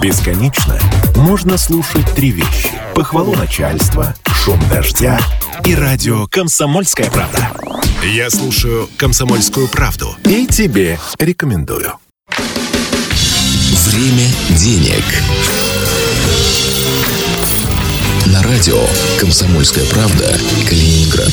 Бесконечно можно слушать три вещи. Похвалу начальства, шум дождя и радио «Комсомольская правда». Я слушаю «Комсомольскую правду» и тебе рекомендую. Время денег. На радио «Комсомольская правда» Калининград.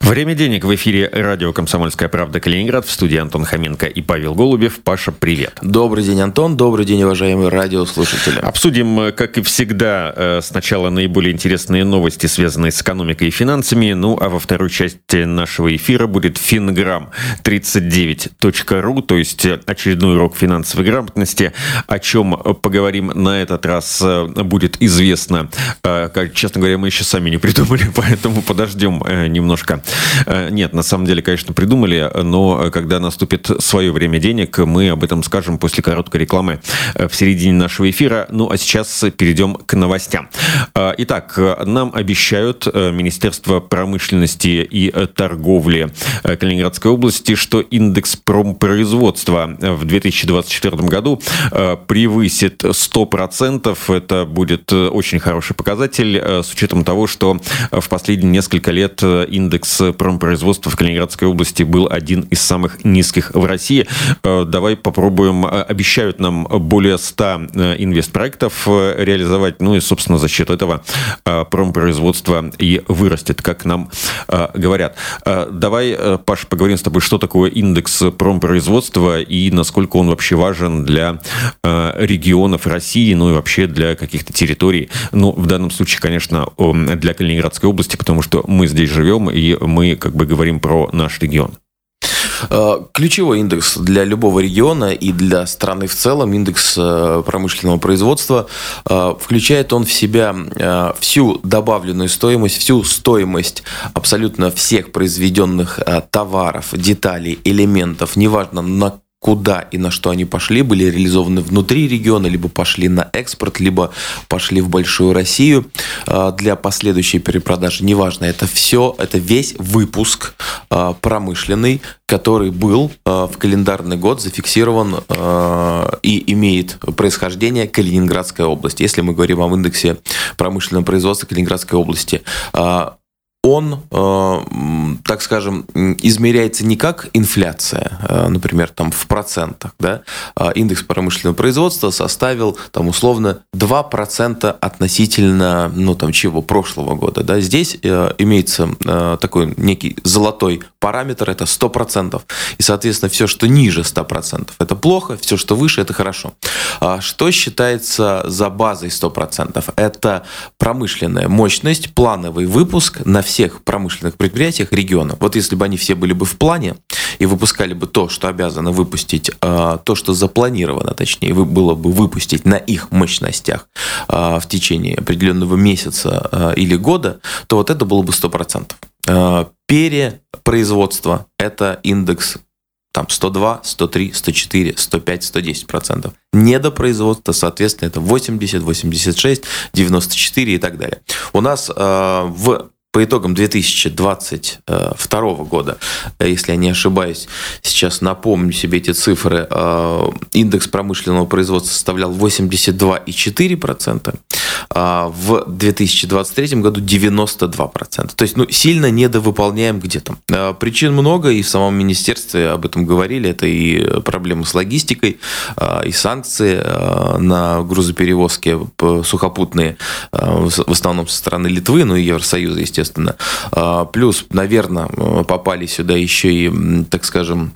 Время денег в эфире радио «Комсомольская правда» Калининград. В студии Антон Хоменко и Павел Голубев. Паша, привет. Добрый день, Антон. Добрый день, уважаемые радиослушатели. Обсудим, как и всегда, э, сначала наиболее интересные новости, связанные с экономикой и финансами. Ну, а во второй части нашего эфира будет fingram39.ru, то есть очередной урок финансовой грамотности. О чем поговорим на этот раз э, будет известно. Э, честно говоря, мы еще сами не придумали, поэтому подождем немножко Э, нет, на самом деле, конечно, придумали, но когда наступит свое время денег, мы об этом скажем после короткой рекламы э, в середине нашего эфира. Ну, а сейчас перейдем к новостям. Э, итак, нам обещают Министерство промышленности и торговли Калининградской области, что индекс промпроизводства в 2024 году превысит 100%. Это будет очень хороший показатель с учетом того, что в последние несколько лет индекс промпроизводства в Калининградской области был один из самых низких в России. Э, давай попробуем. Э, обещают нам более 100 э, инвестпроектов реализовать. Ну и, собственно, за счет этого промпроизводство и вырастет, как нам говорят. Давай, Паш, поговорим с тобой, что такое индекс промпроизводства и насколько он вообще важен для регионов России, ну и вообще для каких-то территорий. Ну, в данном случае, конечно, для Калининградской области, потому что мы здесь живем, и мы как бы говорим про наш регион. Э, ключевой индекс для любого региона и для страны в целом, индекс э, промышленного производства, э, включает он в себя всю добавленную стоимость, всю стоимость абсолютно всех произведенных товаров, деталей, элементов, неважно на куда и на что они пошли, были реализованы внутри региона, либо пошли на экспорт, либо пошли в большую Россию а, для последующей перепродажи. Неважно, это все, это весь выпуск а, промышленный, который был а, в календарный год зафиксирован и имеет происхождение Калининградской области. Если мы говорим о индексе промышленного производства Калининградской области, он, э, так скажем, измеряется не как инфляция, э, например, там в процентах, да, а индекс промышленного производства составил там условно 2% относительно, ну там чего, прошлого года, да, здесь э, имеется такой некий золотой параметр, это 100%, и, соответственно, все, что ниже 100%, это плохо, все, что выше, это хорошо. А что считается за базой 100%? Это промышленная мощность, плановый выпуск на всех промышленных предприятиях региона. Вот если бы они все были бы в плане и выпускали бы то, что обязаны выпустить, а, то, что запланировано, точнее, было бы выпустить на их мощностях а, в течение определенного месяца а, или года, то вот это было бы 100%. Перепроизводство – это индекс там 102, 103, 104, 105, 110 процентов. Недопроизводство, соответственно, это 80, 86, 94 и так далее. У нас э, в по итогам 2022 года, если я не ошибаюсь, сейчас напомню себе эти цифры, э, индекс промышленного производства составлял 82,4%, а в 2023 году 92%. То есть ну, сильно недовыполняем где-то. Э, причин много, и в самом министерстве об этом говорили. Это и проблемы с логистикой, э, и санкции на грузоперевозки сухопутные, в основном со стороны Литвы, ну и Евросоюза, естественно. А, плюс, наверное, попали сюда еще и, так скажем,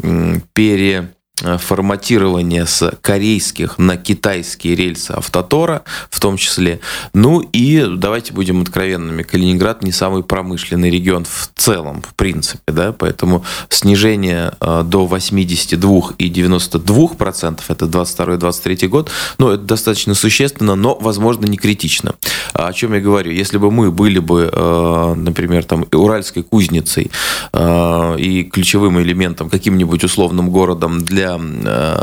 пере форматирование с корейских на китайские рельсы автотора, в том числе. Ну и давайте будем откровенными, Калининград не самый промышленный регион в целом, в принципе, да, поэтому снижение э, до 82 и 92 процентов, это 22-23 год, ну, это достаточно существенно, но, возможно, не критично. А о чем я говорю? Если бы мы были бы, э, например, там, уральской кузницей и ключевым элементом, каким-нибудь условным городом для для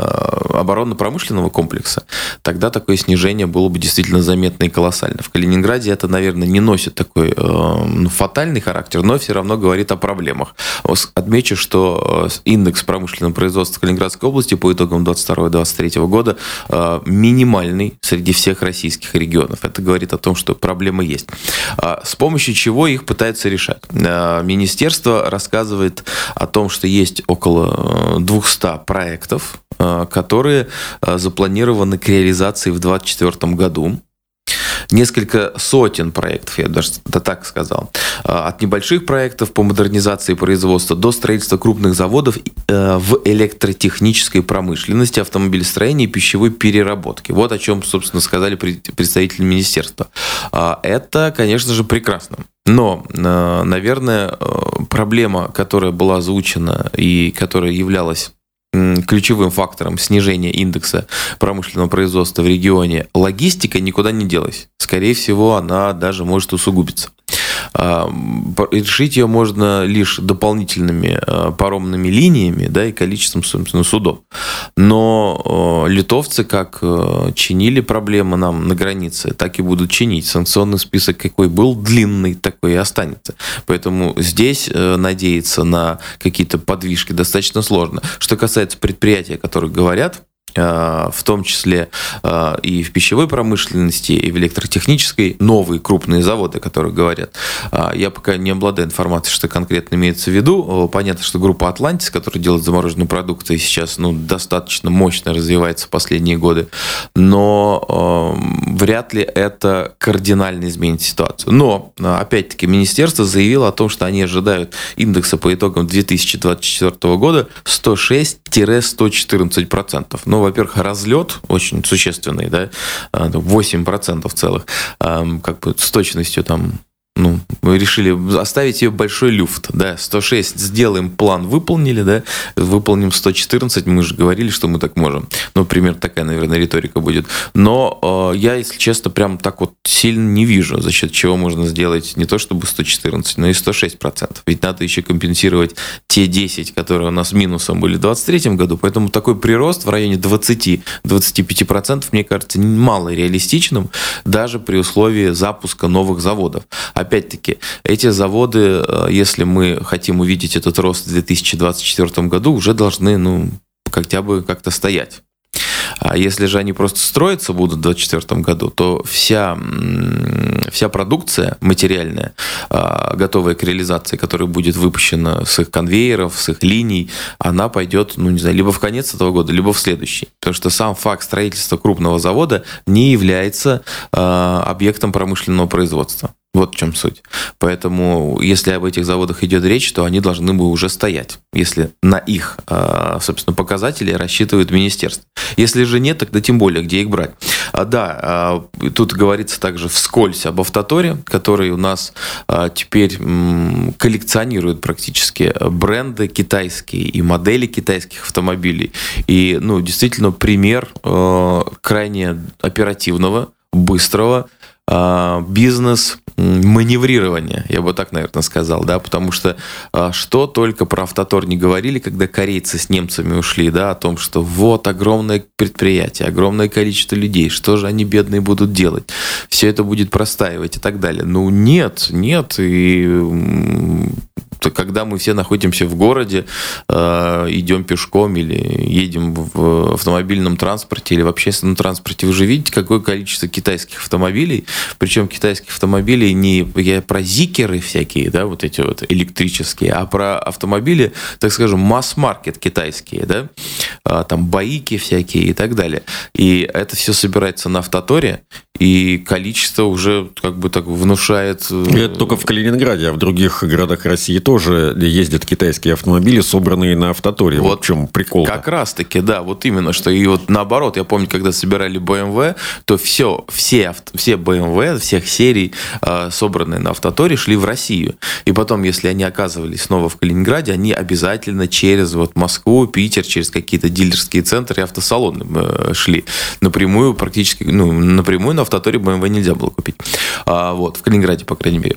оборонно-промышленного комплекса, тогда такое снижение было бы действительно заметно и колоссально. В Калининграде это, наверное, не носит такой ну, фатальный характер, но все равно говорит о проблемах. Отмечу, что индекс промышленного производства Калининградской области по итогам 22-23 года минимальный среди всех российских регионов. Это говорит о том, что проблемы есть. С помощью чего их пытаются решать? Министерство рассказывает о том, что есть около 200 проектов, которые запланированы к реализации в 2024 году несколько сотен проектов, я даже это так сказал. А, от небольших проектов по модернизации производства до строительства крупных заводов э, в электротехнической промышленности, автомобилестроении и пищевой переработки. Вот о чем, собственно, сказали представители министерства. А, это, конечно же, прекрасно. Но, э, наверное, э, проблема, которая была озвучена и которая являлась ключевым фактором снижения индекса промышленного производства в регионе, логистика никуда не делась. Скорее всего, она даже может усугубиться. А, решить ее можно лишь дополнительными а, паромными линиями да, и количеством, собственно, судов. Но а, литовцы как чинили проблемы нам на границе, так и будут чинить. Санкционный список какой был длинный, такой и останется. Поэтому здесь надеяться на какие-то подвижки достаточно сложно. Что касается предприятий, о которых говорят, Э, в том числе э, и в пищевой промышленности, и в электротехнической, новые крупные заводы, о которых говорят. Э, я пока не обладаю информацией, что конкретно имеется в виду. Понятно, что группа «Атлантис», которая делает замороженные продукты, сейчас ну, достаточно мощно развивается в последние годы, но э, вряд ли это кардинально изменит ситуацию. Но, опять-таки, министерство заявило о том, что они ожидают индекса по итогам 2024 года 106-114%. Ну, во-первых, разлет очень существенный, да, 8% а, целых, как бы с точностью там ну, мы решили оставить ее большой люфт, да, 106 сделаем план, выполнили, да, выполним 114, мы же говорили, что мы так можем. Ну, примерно такая, наверное, риторика будет. Но э, я, если честно, прям так вот сильно не вижу, за счет чего можно сделать не то чтобы 114, но и 106 процентов. Ведь надо еще компенсировать те 10, которые у нас минусом были в 2023 году, поэтому такой прирост в районе 20-25 процентов, мне кажется, мало реалистичным, даже при условии запуска новых заводов опять-таки, эти заводы, э, если мы хотим увидеть этот рост в 2024 году, уже должны, ну, хотя бы как-то стоять. А если же они просто строиться будут в 2024 году, то вся, вся продукция материальная, а, готовая к реализации, которая будет выпущена с их конвейеров, с их линий, она пойдет, ну, не знаю, либо в конец этого года, либо в следующий. Потому что сам факт строительства крупного завода не является а, объектом промышленного производства. Вот в чем суть. Поэтому, если об этих заводах идет речь, то они должны бы уже стоять, если на их, а, собственно, показатели рассчитывает министерство. Если же нет, тогда тем более, где их брать. А, да, а, тут говорится также вскользь об автоторе, который у нас теперь коллекционирует практически бренды китайские и модели китайских автомобилей. И, ну, действительно, пример крайне оперативного, быстрого, а, бизнес маневрирования, я бы так, наверное, сказал, да, потому что а, что только про автотор не говорили, когда корейцы с немцами ушли, да, о том, что вот огромное предприятие, огромное количество людей, что же они бедные будут делать, все это будет простаивать и так далее. Ну, нет, нет, и когда мы все находимся в городе, э, идем пешком или едем в автомобильном транспорте или в общественном транспорте, вы же видите, какое количество китайских автомобилей, причем китайских автомобилей не я про зикеры всякие, да, вот эти вот электрические, а про автомобили, так скажем, масс-маркет китайские, да, а, там баики всякие и так далее. И это все собирается на авторе, и количество уже как бы так внушает... Э, это только в Калининграде, а в других городах России тоже ездят китайские автомобили, собранные на автоторе. Вот, вот в чем прикол. Как раз-таки, да, вот именно, что и вот наоборот, я помню, когда собирали BMW, то все, все, все BMW, всех серий, э, собранные на автоторе, шли в Россию. И потом, если они оказывались снова в Калининграде, они обязательно через вот Москву, Питер, через какие-то дилерские центры и автосалоны э, шли. Напрямую практически, ну, напрямую на автоторе BMW нельзя было купить. А, вот, в Калининграде, по крайней мере.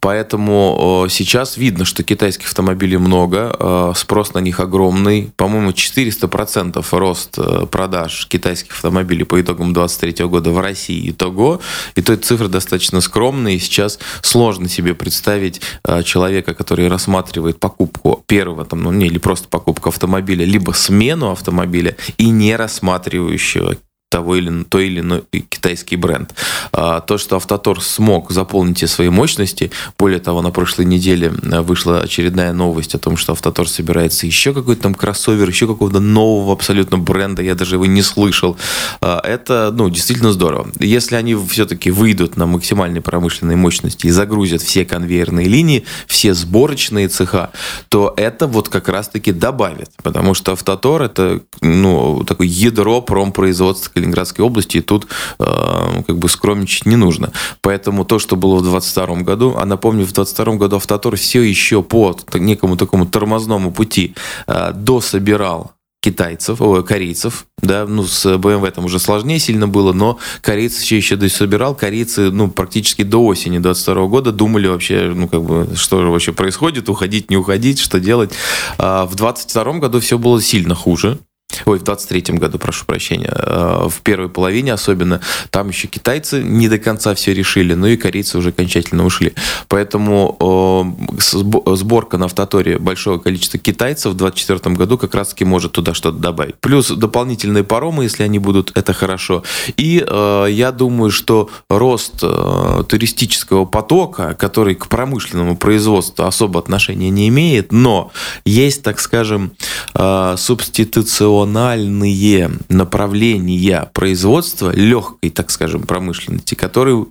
Поэтому сейчас видно, что что китайских автомобилей много, спрос на них огромный. По-моему, 400% рост продаж китайских автомобилей по итогам 2023 года в России. Итого. И то эта цифра достаточно скромная, и сейчас сложно себе представить человека, который рассматривает покупку первого, там, ну, не, или просто покупку автомобиля, либо смену автомобиля, и не рассматривающего того или, той или иной китайский бренд. А, то, что Автотор смог заполнить те свои мощности, более того, на прошлой неделе э, вышла очередная новость о том, что Автотор собирается еще какой-то там кроссовер, еще какого-то нового абсолютно бренда, я даже его не слышал. А, это, ну, действительно здорово. Если они все-таки выйдут на максимальной промышленной мощности и загрузят все конвейерные линии, все сборочные цеха, то это вот как раз-таки добавит, потому что Автотор это, ну, такое ядро промпроизводства Калининградской области, и тут э, как бы скромничать не нужно. Поэтому то, что было в 2022 году, а напомню, в 2022 году Автотор все еще по некому такому тормозному пути э, дособирал китайцев, о, корейцев, да, ну, с BMW там уже сложнее сильно было, но корейцы все еще собирал, корейцы, ну, практически до осени 22 года думали вообще, ну, как бы, что же вообще происходит, уходить, не уходить, что делать. А в 22 году все было сильно хуже, Ой, в 23-м году, прошу прощения. Э, в первой половине особенно. Там еще китайцы не до конца все решили, ну и корейцы уже окончательно ушли. Поэтому сборка на автоторе большого количества китайцев в 24 году как раз-таки может туда что-то добавить. Плюс дополнительные паромы, если они будут, это хорошо. И э, я думаю, что рост э, туристического потока, который к промышленному производству особо отношения не имеет, но есть, так скажем, субституционные национальные направления производства легкой, так скажем, промышленности, которые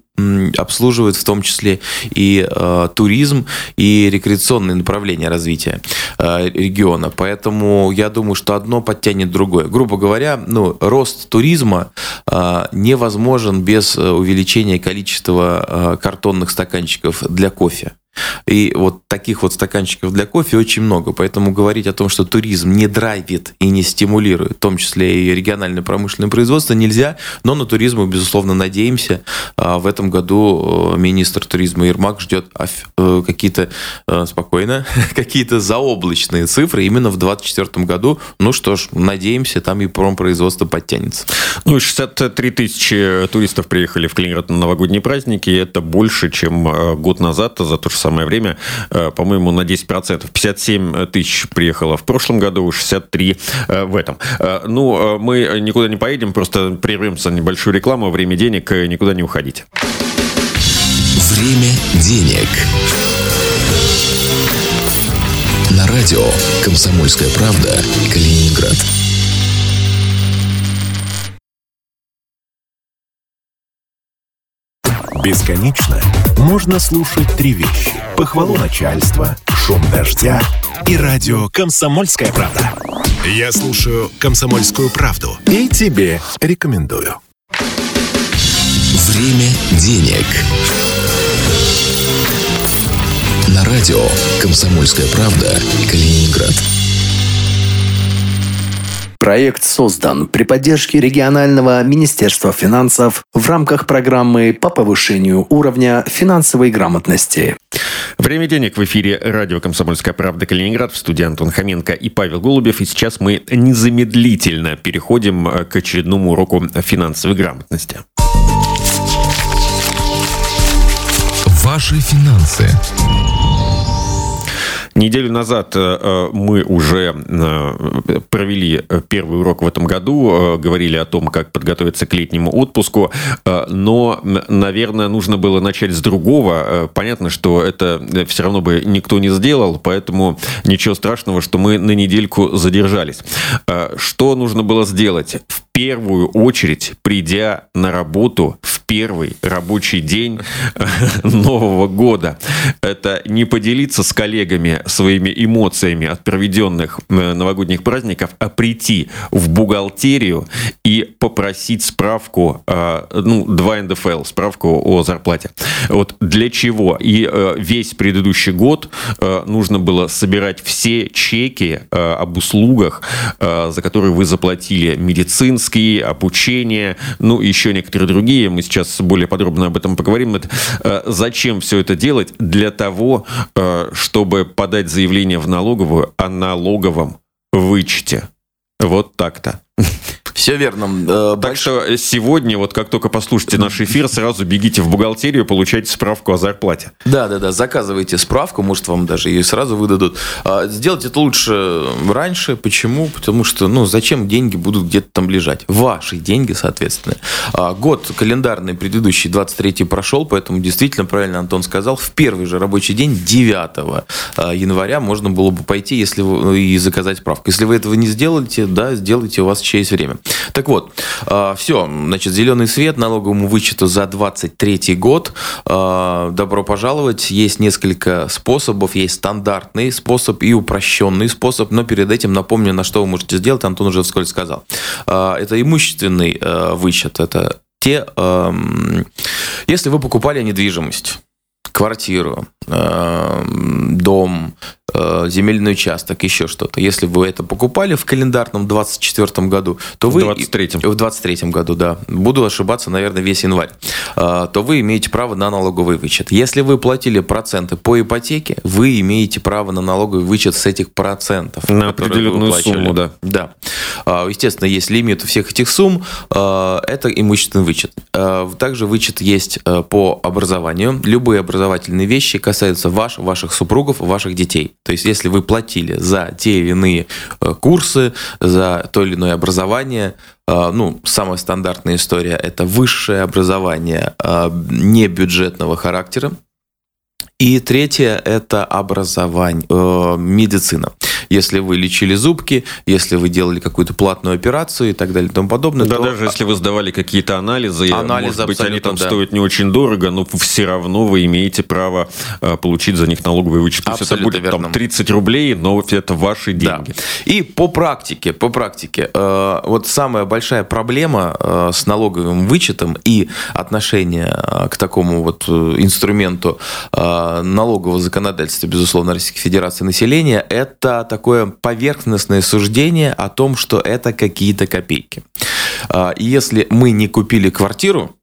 обслуживают в том числе и э, туризм, и рекреационные направления развития э, региона. Поэтому я думаю, что одно подтянет другое. Грубо говоря, ну, рост туризма э, невозможен без э, увеличения количества э, картонных стаканчиков для кофе. И вот таких вот стаканчиков для кофе очень много. Поэтому говорить о том, что туризм не драйвит и не стимулирует, в том числе и региональное промышленное производство, нельзя. Но на туризм мы, безусловно, надеемся. А в этом году э, министр туризма Ермак ждет э, какие-то, э, спокойно, какие-то заоблачные цифры именно в 2024 году. Ну что ж, надеемся, там и промпроизводство подтянется. Ну, 63 тысячи туристов приехали в Калининград на новогодние праздники. Это больше, чем год назад за то же самое время, э, по-моему, на 10%. 57 тысяч приехало в прошлом году, 63 э, в этом. Э, ну, мы никуда не поедем, просто прервемся на небольшую рекламу. Время денег, никуда не уходить. Время денег. На радио «Комсомольская правда» Калининград. Бесконечно можно слушать три вещи. Похвалу начальства, шум дождя и радио «Комсомольская правда». Я слушаю «Комсомольскую правду» и тебе рекомендую. Время денег. На радио «Комсомольская правда» Калининград. Проект создан при поддержке регионального Министерства финансов в рамках программы по повышению уровня финансовой грамотности. Время денег в эфире радио «Комсомольская правда» Калининград в студии Антон Хоменко и Павел Голубев. И сейчас мы незамедлительно переходим к очередному уроку финансовой грамотности. Ваши финансы. Неделю назад э, э, мы уже э, провели первый урок в этом году, говорили о том, как подготовиться к летнему отпуску, но, наверное, нужно было начать с другого. Понятно, что это все равно бы никто не сделал, поэтому ничего страшного, что мы на недельку задержались. Что нужно было сделать? В первую очередь, придя на работу в первый рабочий день Нового года, это не поделиться с коллегами своими эмоциями от проведенных э, новогодних праздников, а прийти в бухгалтерию и попросить справку, э, ну, 2 НДФЛ, справку о зарплате. Вот для чего? И э, весь предыдущий год нужно было собирать все чеки об услугах, за которые вы заплатили медицинские, медицинские, обучение, ну, еще некоторые другие. Мы сейчас более подробно об этом поговорим. Это, зачем все это делать? Для того, чтобы подать заявление в налоговую о налоговом вычете. Вот так-то. Все верно. Э, так Больш... что сегодня, вот как только послушайте наш эфир, сразу бегите в бухгалтерию, получайте справку о зарплате. Да, да, да, заказывайте справку, может, вам даже ее сразу выдадут. А, сделать это лучше раньше. Почему? Потому что, ну, зачем деньги будут где-то там лежать? Ваши деньги, соответственно. А, год календарный предыдущий, 23-й прошел, поэтому действительно, правильно Антон сказал, в первый же рабочий день, 9 а, января, можно было бы пойти если вы, и заказать справку. Если вы этого не сделаете, да, сделайте, у вас еще есть время. Так вот, а, все, значит, зеленый свет налоговому вычету за 23 год. А, добро пожаловать. Есть несколько способов. Есть стандартный способ и упрощенный способ. Но перед этим напомню, на что вы можете сделать. Антон уже вскользь сказал. А, это имущественный вычет. Это те, если вы покупали недвижимость, квартиру, дом, земельный участок, еще что-то. Если вы это покупали в календарном 24 году, то вы... В 23 В 23 году, да. Буду ошибаться, наверное, весь январь. Э, то вы имеете право на налоговый вычет. Если вы платили проценты по ипотеке, вы имеете право на налоговый вычет с этих процентов. На определенную сумму, да. Да. Э, естественно, есть лимит всех этих сумм. Это имущественный вычет. Также вычет есть по образованию. Любые образовательные вещи касаются ваш, ваших супругов, ваших детей. То есть, если вы платили за те или иные э, курсы, за то или иное образование, э, ну, самая стандартная история – это высшее образование э, не бюджетного характера, и третье – это образование, э, медицина. Если вы лечили зубки, если вы делали какую-то платную операцию и так далее и тому подобное. Да, то... даже если вы сдавали какие-то анализы, анализы может быть, они там да. стоят не очень дорого, но все равно вы имеете право э, получить за них налоговый вычет. Пусть это будет верно. там 30 рублей, но это ваши деньги. Да. И по практике, по практике, э, вот самая большая проблема э, с налоговым вычетом и отношение э, к такому вот э, инструменту э, налогового законодательства, безусловно, Российской Федерации населения, это такое поверхностное суждение о том, что это какие-то копейки. А, если мы не купили квартиру,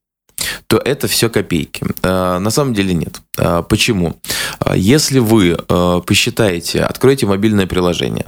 то это все копейки. А, на самом деле нет. А, почему? Если вы посчитаете, откройте мобильное приложение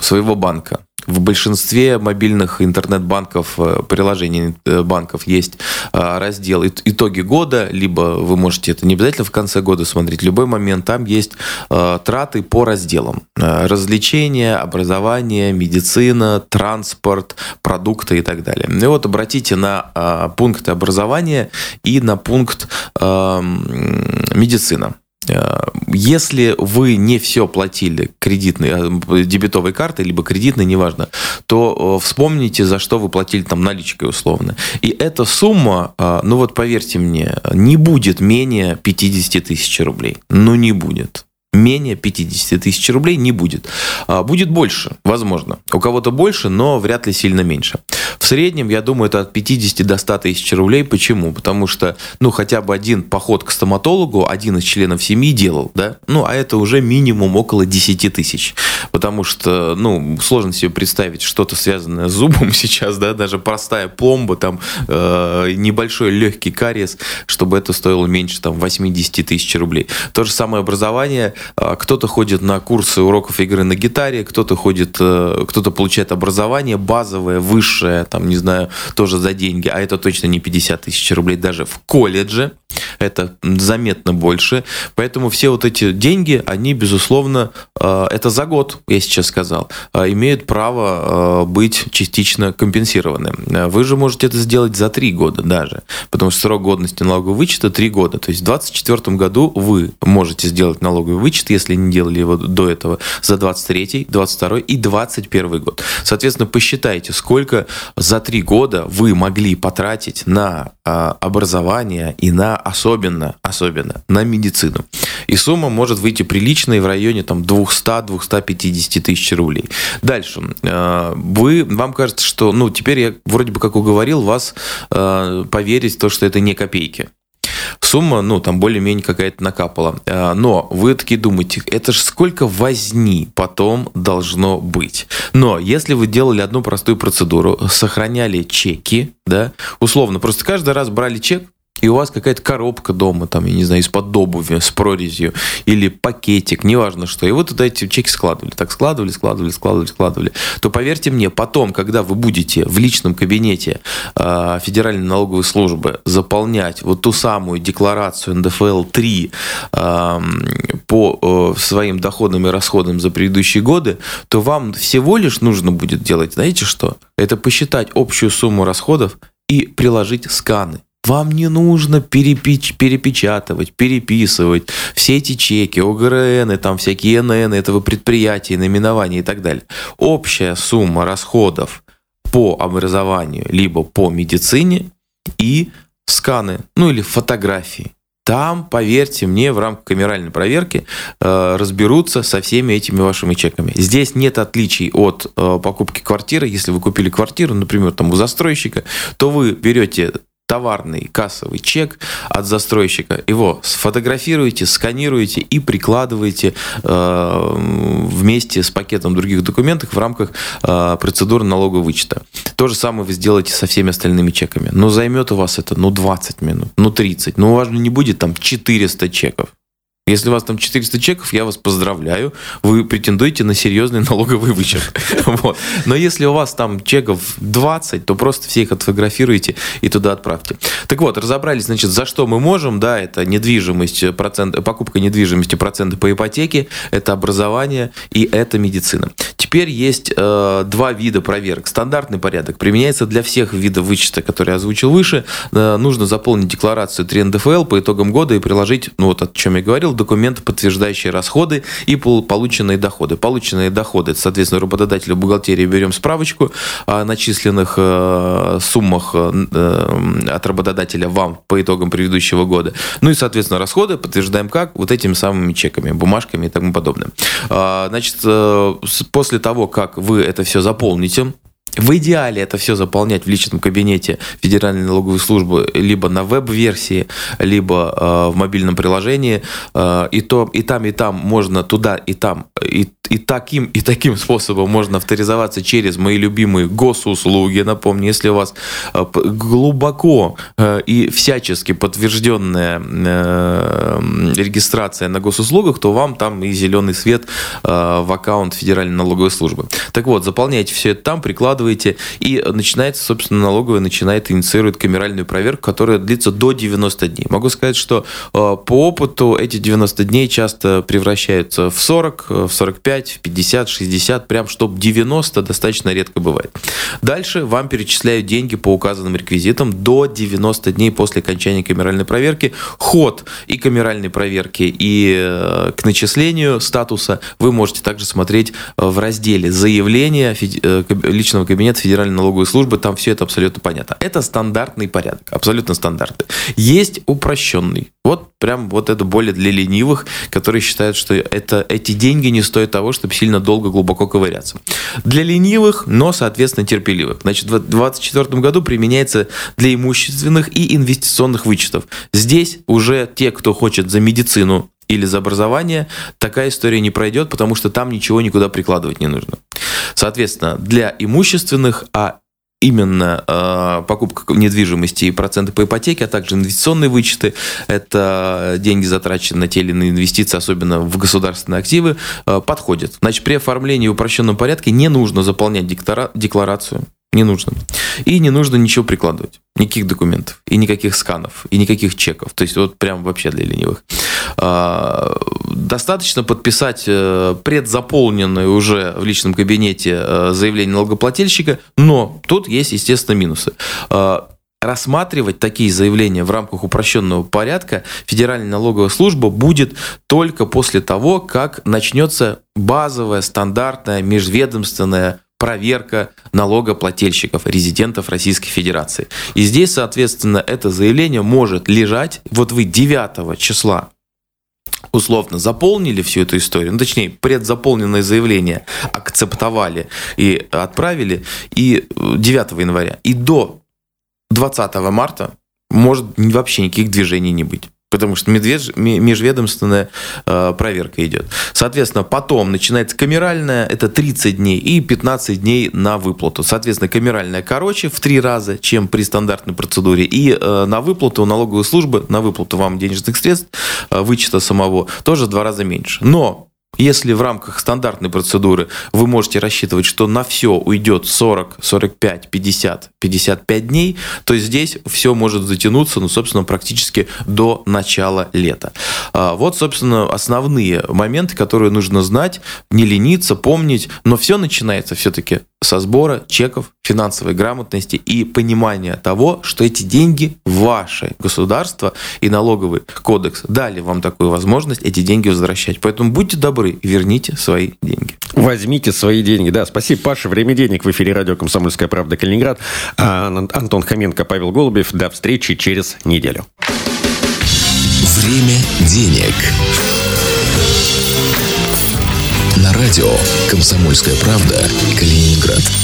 своего банка, в большинстве мобильных интернет-банков, э, приложений э, банков есть э, раздел «Итоги года», либо вы можете это не обязательно в конце года смотреть, любой момент там есть траты по разделам. Развлечения, образование, медицина, транспорт, продукты и так далее. И вот обратите на пункты образования и на пункт медицина. Э, если вы не все платили кредитной, э, дебетовой картой, либо кредитной, неважно, то э, вспомните, за что вы платили там наличкой условно. И эта сумма, ну вот поверьте мне, не будет менее 50 тысяч рублей. Ну не будет менее 50 тысяч рублей не будет. А, будет больше, возможно. У кого-то больше, но вряд ли сильно меньше. В среднем, я думаю, это от 50 до 100 тысяч рублей. Почему? Потому что, ну, хотя бы один поход к стоматологу один из членов семьи делал, да? Ну, а это уже минимум около 10 тысяч. Потому что, ну, сложно себе представить что-то связанное с зубом сейчас, да, даже простая пломба, там, э, небольшой легкий кариес, чтобы это стоило меньше, там, 80 тысяч рублей. То же самое образование, а, кто-то ходит на курсы уроков игры на гитаре, кто-то ходит, э, кто-то получает образование базовое, высшее, там, не знаю, тоже за деньги, а это точно не 50 тысяч рублей даже в колледже это заметно больше. Поэтому все вот эти деньги, они, безусловно, э, это за год, я сейчас сказал, э, имеют право э, быть частично компенсированы. Вы же можете это сделать за три года даже, потому что срок годности налогового вычета три года. То есть в 2024 году вы можете сделать налоговый вычет, если не делали его до этого, за 23, 22 и 21 год. Соответственно, посчитайте, сколько за три года вы могли потратить на образование и на особенно, особенно на медицину. И сумма может выйти приличной в районе там 200-250 тысяч рублей. Дальше. Э, вы, вам кажется, что, ну, теперь я вроде бы как уговорил вас э, поверить в то, что это не копейки. сумма, ну, там более-менее какая-то накапала. А, но вы такие думаете, это же сколько возни потом должно быть. Но если вы делали одну простую процедуру, сохраняли чеки, да, условно, просто каждый раз брали чек, и у вас какая-то коробка дома, там, я не знаю, из-под обуви с прорезью, или пакетик, неважно что, и вы туда эти чеки складывали, так складывали, складывали, складывали, складывали, то поверьте мне, потом, когда вы будете в личном кабинете э, Федеральной налоговой службы заполнять вот ту самую декларацию НДФЛ-3 э, по э, своим доходам и расходам за предыдущие годы, то вам всего лишь нужно будет делать, знаете что? Это посчитать общую сумму расходов и приложить сканы. Вам не нужно перепеч, перепечатывать, переписывать все эти чеки, ОГРН, там всякие НН этого предприятия, наименования и так далее. Общая сумма расходов по образованию, либо по медицине и сканы, ну или фотографии. Там, поверьте мне, в рамках камеральной проверки э, разберутся со всеми этими вашими чеками. Здесь нет отличий от э, покупки квартиры. Если вы купили квартиру, например, там у застройщика, то вы берете товарный кассовый чек от застройщика, его сфотографируете, сканируете и прикладываете э, вместе с пакетом других документов в рамках э, процедуры вычета. То же самое вы сделаете со всеми остальными чеками. Но займет у вас это ну 20 минут, ну 30. Но у вас не будет там 400 чеков. Если у вас там 400 чеков, я вас поздравляю, вы претендуете на серьезный налоговый вычет. Вот. Но если у вас там чеков 20, то просто все их отфотографируйте и туда отправьте. Так вот, разобрались, значит, за что мы можем, да, это недвижимость, процент, покупка недвижимости, проценты по ипотеке, это образование и это медицина. Теперь есть э, два вида проверок. Стандартный порядок применяется для всех видов вычета, которые я озвучил выше. Э, нужно заполнить декларацию 3 НДФЛ по итогам года и приложить, ну вот о чем я говорил, документы, подтверждающие расходы и полученные доходы. Полученные доходы, соответственно, работодателю бухгалтерии берем справочку о начисленных э, суммах э, от работодателя вам по итогам предыдущего года. Ну и, соответственно, расходы подтверждаем как? Вот этими самыми чеками, бумажками и тому подобное. А, значит, э, после того, как вы это все заполните, в идеале это все заполнять в личном кабинете Федеральной налоговой службы либо на веб-версии, либо э, в мобильном приложении. Э, и, то, и там, и там можно туда, и там, и, и таким, и таким способом можно авторизоваться через мои любимые госуслуги. Напомню, если у вас э, глубоко э, и всячески подтвержденная э, регистрация на госуслугах, то вам там и зеленый свет э, в аккаунт Федеральной налоговой службы. Так вот, заполняйте все это там, прикладывайте вкладываете, и начинается, собственно, налоговая начинает инициирует камеральную проверку, которая длится до 90 дней. Могу сказать, что э, по опыту эти 90 дней часто превращаются в 40, в 45, в 50, 60, прям чтобы 90 достаточно редко бывает. Дальше вам перечисляют деньги по указанным реквизитам до 90 дней после окончания камеральной проверки. Ход и камеральной проверки, и э, к начислению статуса вы можете также смотреть э, в разделе заявления личного кабинета Федеральной налоговой службы, там все это абсолютно понятно. Это стандартный порядок, абсолютно стандартный. Есть упрощенный. Вот прям вот это более для ленивых, которые считают, что это, эти деньги не стоят того, чтобы сильно долго, глубоко ковыряться. Для ленивых, но, соответственно, терпеливых. Значит, в 2024 году применяется для имущественных и инвестиционных вычетов. Здесь уже те, кто хочет за медицину или за образование, такая история не пройдет, потому что там ничего никуда прикладывать не нужно. Соответственно, для имущественных, а именно э, покупка недвижимости и проценты по ипотеке, а также инвестиционные вычеты. Это деньги, затраченные на те или иные инвестиции, особенно в государственные активы, э, подходят. Значит, при оформлении в упрощенном порядке не нужно заполнять декларацию не нужно. И не нужно ничего прикладывать. Никаких документов, и никаких сканов, и никаких чеков. То есть вот прям вообще для ленивых. А, достаточно подписать э, предзаполненное уже в личном кабинете э, заявление налогоплательщика, но тут есть, естественно, минусы а, рассматривать такие заявления в рамках упрощенного порядка Федеральная налоговая служба будет только после того, как начнется базовая, стандартная, межведомственная проверка налогоплательщиков, резидентов Российской Федерации. И здесь, соответственно, это заявление может лежать, вот вы 9 числа условно заполнили всю эту историю, ну, точнее, предзаполненное заявление акцептовали и отправили, и 9 января, и до 20 марта может вообще никаких движений не быть. Потому что медведж, межведомственная э, проверка идет. Соответственно, потом начинается камеральная, это 30 дней, и 15 дней на выплату. Соответственно, камеральная короче в три раза, чем при стандартной процедуре, и э, на выплату налоговой службы, на выплату вам денежных средств, э, вычета самого, тоже в два раза меньше. Но если в рамках стандартной процедуры вы можете рассчитывать, что на все уйдет 40, 45, 50, 55 дней, то здесь все может затянуться, ну, собственно, практически до начала лета. А, вот, собственно, основные моменты, которые нужно знать, не лениться, помнить, но все начинается все-таки со сбора чеков, финансовой грамотности и понимания того, что эти деньги ваши. Государство и налоговый кодекс дали вам такую возможность эти деньги возвращать. Поэтому будьте добры, верните свои деньги. Возьмите свои деньги. Да, спасибо, Паша. Время денег в эфире радио «Комсомольская правда» Калининград. А, Антон Хоменко, Павел Голубев. До встречи через неделю. Время денег. Радио «Комсомольская правда» Калининград.